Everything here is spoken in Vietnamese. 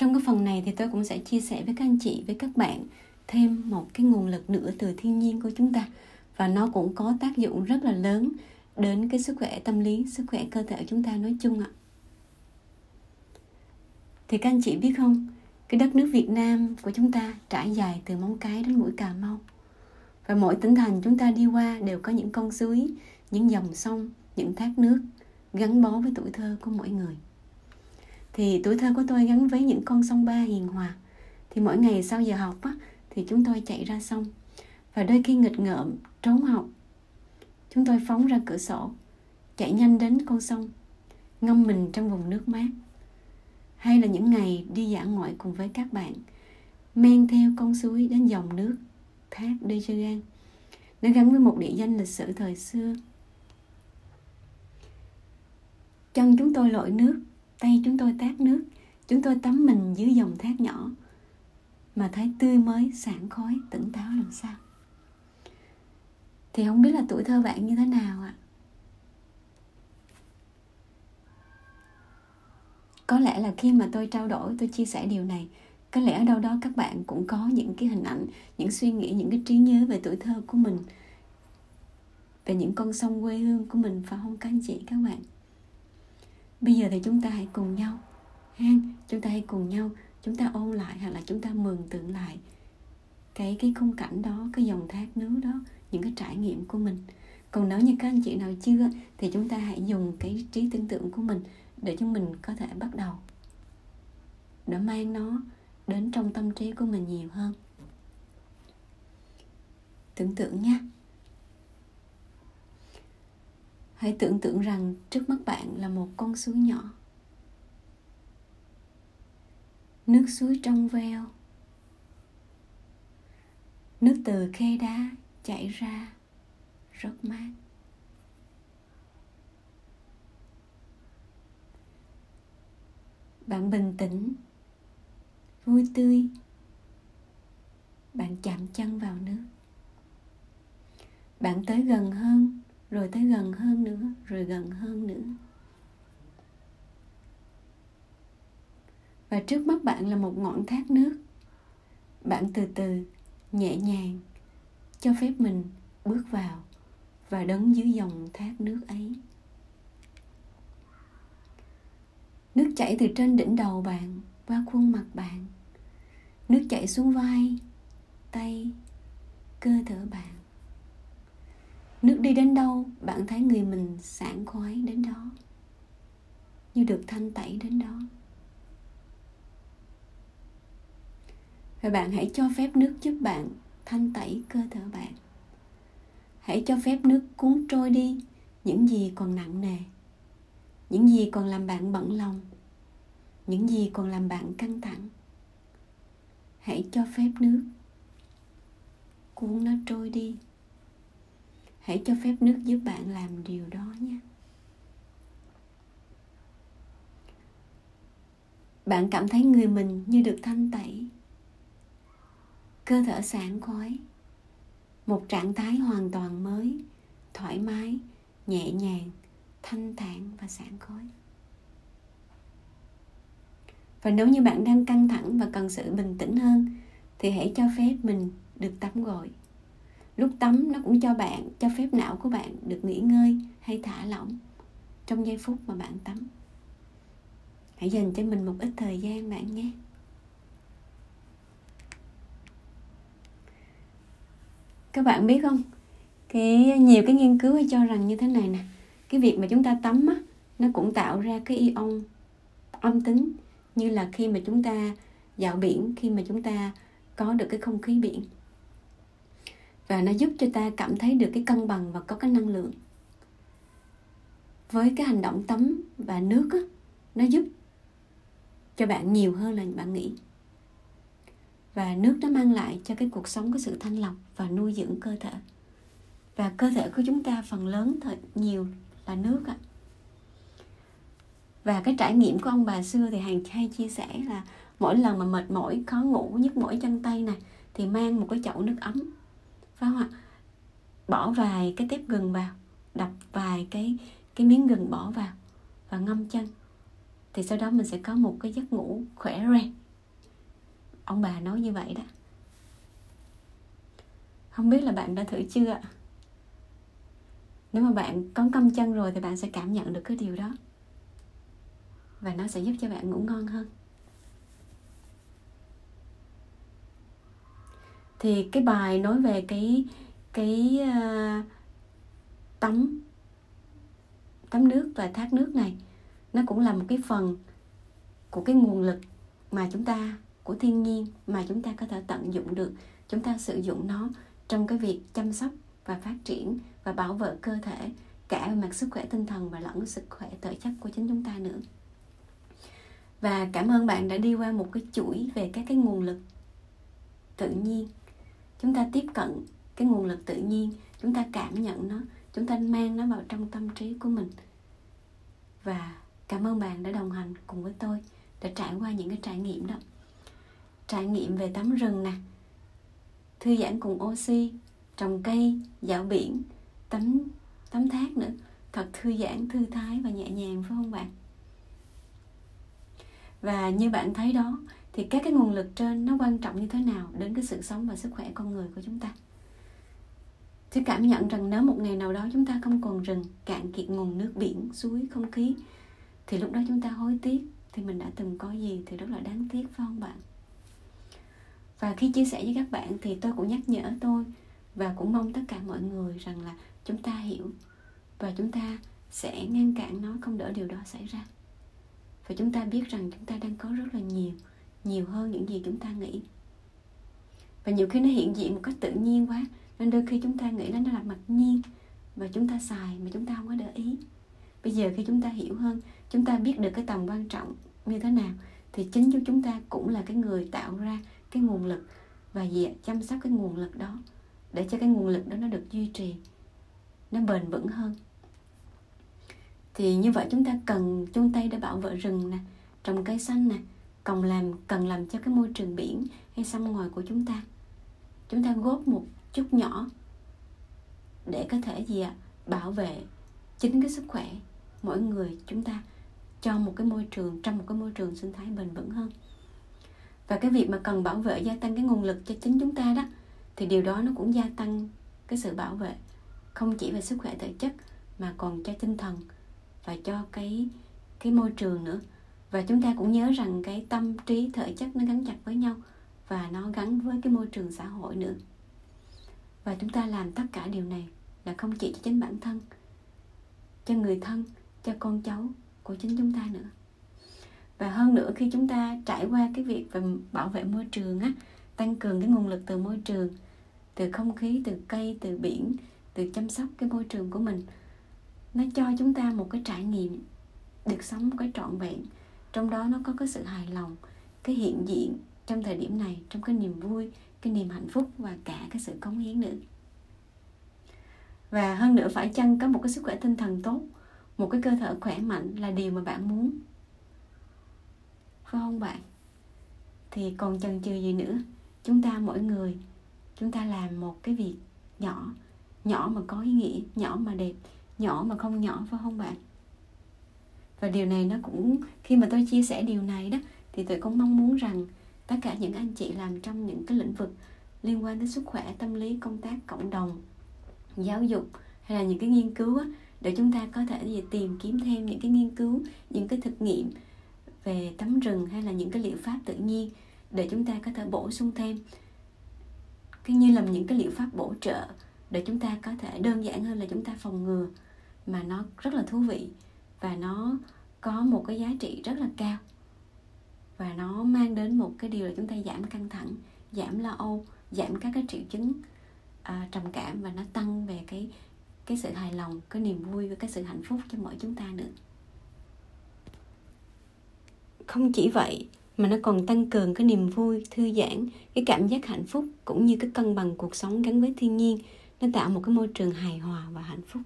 trong cái phần này thì tôi cũng sẽ chia sẻ với các anh chị, với các bạn thêm một cái nguồn lực nữa từ thiên nhiên của chúng ta. Và nó cũng có tác dụng rất là lớn đến cái sức khỏe tâm lý, sức khỏe cơ thể của chúng ta nói chung ạ. Thì các anh chị biết không, cái đất nước Việt Nam của chúng ta trải dài từ móng cái đến mũi Cà Mau. Và mỗi tỉnh thành chúng ta đi qua đều có những con suối, những dòng sông, những thác nước gắn bó với tuổi thơ của mỗi người thì tuổi thơ của tôi gắn với những con sông ba hiền hòa. Thì mỗi ngày sau giờ học á, thì chúng tôi chạy ra sông. Và đôi khi nghịch ngợm trốn học chúng tôi phóng ra cửa sổ chạy nhanh đến con sông ngâm mình trong vùng nước mát. Hay là những ngày đi dã ngoại cùng với các bạn men theo con suối đến dòng nước thác Dejegan nó gắn với một địa danh lịch sử thời xưa. Chân chúng tôi lội nước tay chúng tôi tát nước, chúng tôi tắm mình dưới dòng thác nhỏ, mà thấy tươi mới sảng khói tỉnh táo làm sao. Thì không biết là tuổi thơ bạn như thế nào ạ? Có lẽ là khi mà tôi trao đổi, tôi chia sẻ điều này, có lẽ ở đâu đó các bạn cũng có những cái hình ảnh, những suy nghĩ, những cái trí nhớ về tuổi thơ của mình, về những con sông quê hương của mình phải không các anh chị, các bạn? Bây giờ thì chúng ta hãy cùng nhau. Ha, chúng ta hãy cùng nhau. Chúng ta ôn lại hoặc là chúng ta mường tượng lại cái cái khung cảnh đó, cái dòng thác nước đó, những cái trải nghiệm của mình. Còn nếu như các anh chị nào chưa, thì chúng ta hãy dùng cái trí tưởng tượng của mình để cho mình có thể bắt đầu. Để mang nó đến trong tâm trí của mình nhiều hơn. Tưởng tượng nha hãy tưởng tượng rằng trước mắt bạn là một con suối nhỏ. Nước suối trong veo. Nước từ khe đá chảy ra rất mát. Bạn bình tĩnh, vui tươi. Bạn chạm chân vào nước. Bạn tới gần hơn rồi tới gần hơn nữa, rồi gần hơn nữa. Và trước mắt bạn là một ngọn thác nước. Bạn từ từ, nhẹ nhàng, cho phép mình bước vào và đứng dưới dòng thác nước ấy. Nước chảy từ trên đỉnh đầu bạn qua khuôn mặt bạn. Nước chảy xuống vai, tay, cơ thể bạn nước đi đến đâu, bạn thấy người mình sảng khoái đến đó. Như được thanh tẩy đến đó. Và bạn hãy cho phép nước giúp bạn thanh tẩy cơ thể bạn. Hãy cho phép nước cuốn trôi đi những gì còn nặng nề, những gì còn làm bạn bận lòng, những gì còn làm bạn căng thẳng. Hãy cho phép nước cuốn nó trôi đi hãy cho phép nước giúp bạn làm điều đó nhé. Bạn cảm thấy người mình như được thanh tẩy. Cơ thể sảng khoái. Một trạng thái hoàn toàn mới, thoải mái, nhẹ nhàng, thanh thản và sảng khoái. Và nếu như bạn đang căng thẳng và cần sự bình tĩnh hơn, thì hãy cho phép mình được tắm gội lúc tắm nó cũng cho bạn, cho phép não của bạn được nghỉ ngơi hay thả lỏng trong giây phút mà bạn tắm. Hãy dành cho mình một ít thời gian bạn nhé. Các bạn biết không? Cái, nhiều cái nghiên cứu cho rằng như thế này nè. Cái việc mà chúng ta tắm á, nó cũng tạo ra cái ion âm tính, như là khi mà chúng ta dạo biển, khi mà chúng ta có được cái không khí biển và nó giúp cho ta cảm thấy được cái cân bằng và có cái năng lượng. Với cái hành động tắm và nước á, nó giúp cho bạn nhiều hơn là bạn nghĩ. Và nước nó mang lại cho cái cuộc sống có sự thanh lọc và nuôi dưỡng cơ thể. Và cơ thể của chúng ta phần lớn thật nhiều là nước ạ. Và cái trải nghiệm của ông bà xưa thì hàng hay chia sẻ là mỗi lần mà mệt mỏi khó ngủ nhức mỏi chân tay này thì mang một cái chậu nước ấm phải không ạ? Bỏ vài cái tép gừng vào, đập vài cái cái miếng gừng bỏ vào và ngâm chân thì sau đó mình sẽ có một cái giấc ngủ khỏe re. Ông bà nói như vậy đó. Không biết là bạn đã thử chưa nếu mà bạn có ngâm chân rồi thì bạn sẽ cảm nhận được cái điều đó. Và nó sẽ giúp cho bạn ngủ ngon hơn. Thì cái bài nói về cái cái uh, tắm tắm nước và thác nước này nó cũng là một cái phần của cái nguồn lực mà chúng ta của thiên nhiên mà chúng ta có thể tận dụng được. Chúng ta sử dụng nó trong cái việc chăm sóc và phát triển và bảo vệ cơ thể cả về mặt sức khỏe tinh thần và lẫn sức khỏe thể chất của chính chúng ta nữa. Và cảm ơn bạn đã đi qua một cái chuỗi về các cái nguồn lực tự nhiên chúng ta tiếp cận cái nguồn lực tự nhiên, chúng ta cảm nhận nó, chúng ta mang nó vào trong tâm trí của mình. Và cảm ơn bạn đã đồng hành cùng với tôi để trải qua những cái trải nghiệm đó. Trải nghiệm về tắm rừng nè, thư giãn cùng oxy, trồng cây, dạo biển, tắm tắm thác nữa. Thật thư giãn, thư thái và nhẹ nhàng, phải không bạn? Và như bạn thấy đó thì các cái nguồn lực trên nó quan trọng như thế nào đến cái sự sống và sức khỏe con người của chúng ta? Tôi cảm nhận rằng nếu một ngày nào đó chúng ta không còn rừng, cạn kiệt nguồn nước biển, suối, không khí Thì lúc đó chúng ta hối tiếc. Thì mình đã từng có gì thì rất là đáng tiếc phải không bạn? Và khi chia sẻ với các bạn thì tôi cũng nhắc nhở tôi Và cũng mong tất cả mọi người rằng là chúng ta hiểu Và chúng ta sẽ ngăn cản nó không đỡ điều đó xảy ra. Và chúng ta biết rằng chúng ta đang có rất là nhiều nhiều hơn những gì chúng ta nghĩ. Và nhiều khi nó hiện diện một cách tự nhiên quá, nên đôi khi chúng ta nghĩ nó là mặc nhiên và chúng ta xài mà chúng ta không có để ý. Bây giờ khi chúng ta hiểu hơn, chúng ta biết được cái tầm quan trọng như thế nào, thì chính chúng chúng ta cũng là cái người tạo ra cái nguồn lực và chăm sóc cái nguồn lực đó để cho cái nguồn lực đó nó được duy trì, nó bền vững hơn. Thì như vậy chúng ta cần chung tay để bảo vệ rừng nè, trồng cây xanh nè cần làm cần làm cho cái môi trường biển hay sông ngoài của chúng ta. Chúng ta góp một chút nhỏ để có thể gì ạ? Bảo vệ chính cái sức khỏe mỗi người chúng ta cho một cái môi trường, trong một cái môi trường sinh thái bền vững hơn. Và cái việc mà cần bảo vệ, gia tăng cái nguồn lực cho chính chúng ta đó, thì điều đó nó cũng gia tăng cái sự bảo vệ không chỉ về sức khỏe thể chất mà còn cho tinh thần và cho cái cái môi trường nữa và chúng ta cũng nhớ rằng cái tâm trí, thể chất nó gắn chặt với nhau và nó gắn với cái môi trường xã hội nữa. Và chúng ta làm tất cả điều này là không chỉ cho chính bản thân, cho người thân, cho con cháu của chính chúng ta nữa. Và hơn nữa, khi chúng ta trải qua cái việc về bảo vệ môi trường á, tăng cường cái nguồn lực từ môi trường, từ không khí, từ cây, từ biển, từ chăm sóc cái môi trường của mình, nó cho chúng ta một cái trải nghiệm được sống một cái trọn vẹn trong đó nó có cái sự hài lòng, cái hiện diện trong thời điểm này, trong cái niềm vui, cái niềm hạnh phúc và cả cái sự cống hiến nữa. Và hơn nữa phải chăng có một cái sức khỏe tinh thần tốt, một cái cơ thể khỏe mạnh là điều mà bạn muốn? Phải không bạn? Thì còn chần chừ gì nữa? Chúng ta mỗi người, chúng ta làm một cái việc nhỏ nhỏ mà có ý nghĩa, nhỏ mà đẹp, nhỏ mà không nhỏ, phải không bạn? Và điều này nó cũng khi mà tôi chia sẻ điều này đó thì tôi cũng mong muốn rằng tất cả những anh chị làm trong những cái lĩnh vực liên quan đến sức khỏe tâm lý công tác cộng đồng giáo dục hay là những cái nghiên cứu đó, để chúng ta có thể gì tìm kiếm thêm những cái nghiên cứu những cái thực nghiệm về tắm rừng hay là những cái liệu pháp tự nhiên để chúng ta có thể bổ sung thêm. Cái như là những cái liệu pháp bổ trợ để chúng ta có thể đơn giản hơn là chúng ta phòng ngừa mà nó rất là thú vị và nó có một cái giá trị rất là cao. Và nó mang đến một cái điều là chúng ta giảm căng thẳng giảm lo âu giảm các cái triệu chứng à, trầm cảm và nó tăng về cái cái sự hài lòng cái niềm vui và cái sự hạnh phúc cho mỗi chúng ta nữa. Không chỉ vậy mà nó còn tăng cường cái niềm vui thư giãn cái cảm giác hạnh phúc cũng như cái cân bằng cuộc sống gắn với thiên nhiên nó tạo một cái môi trường hài hòa và hạnh phúc.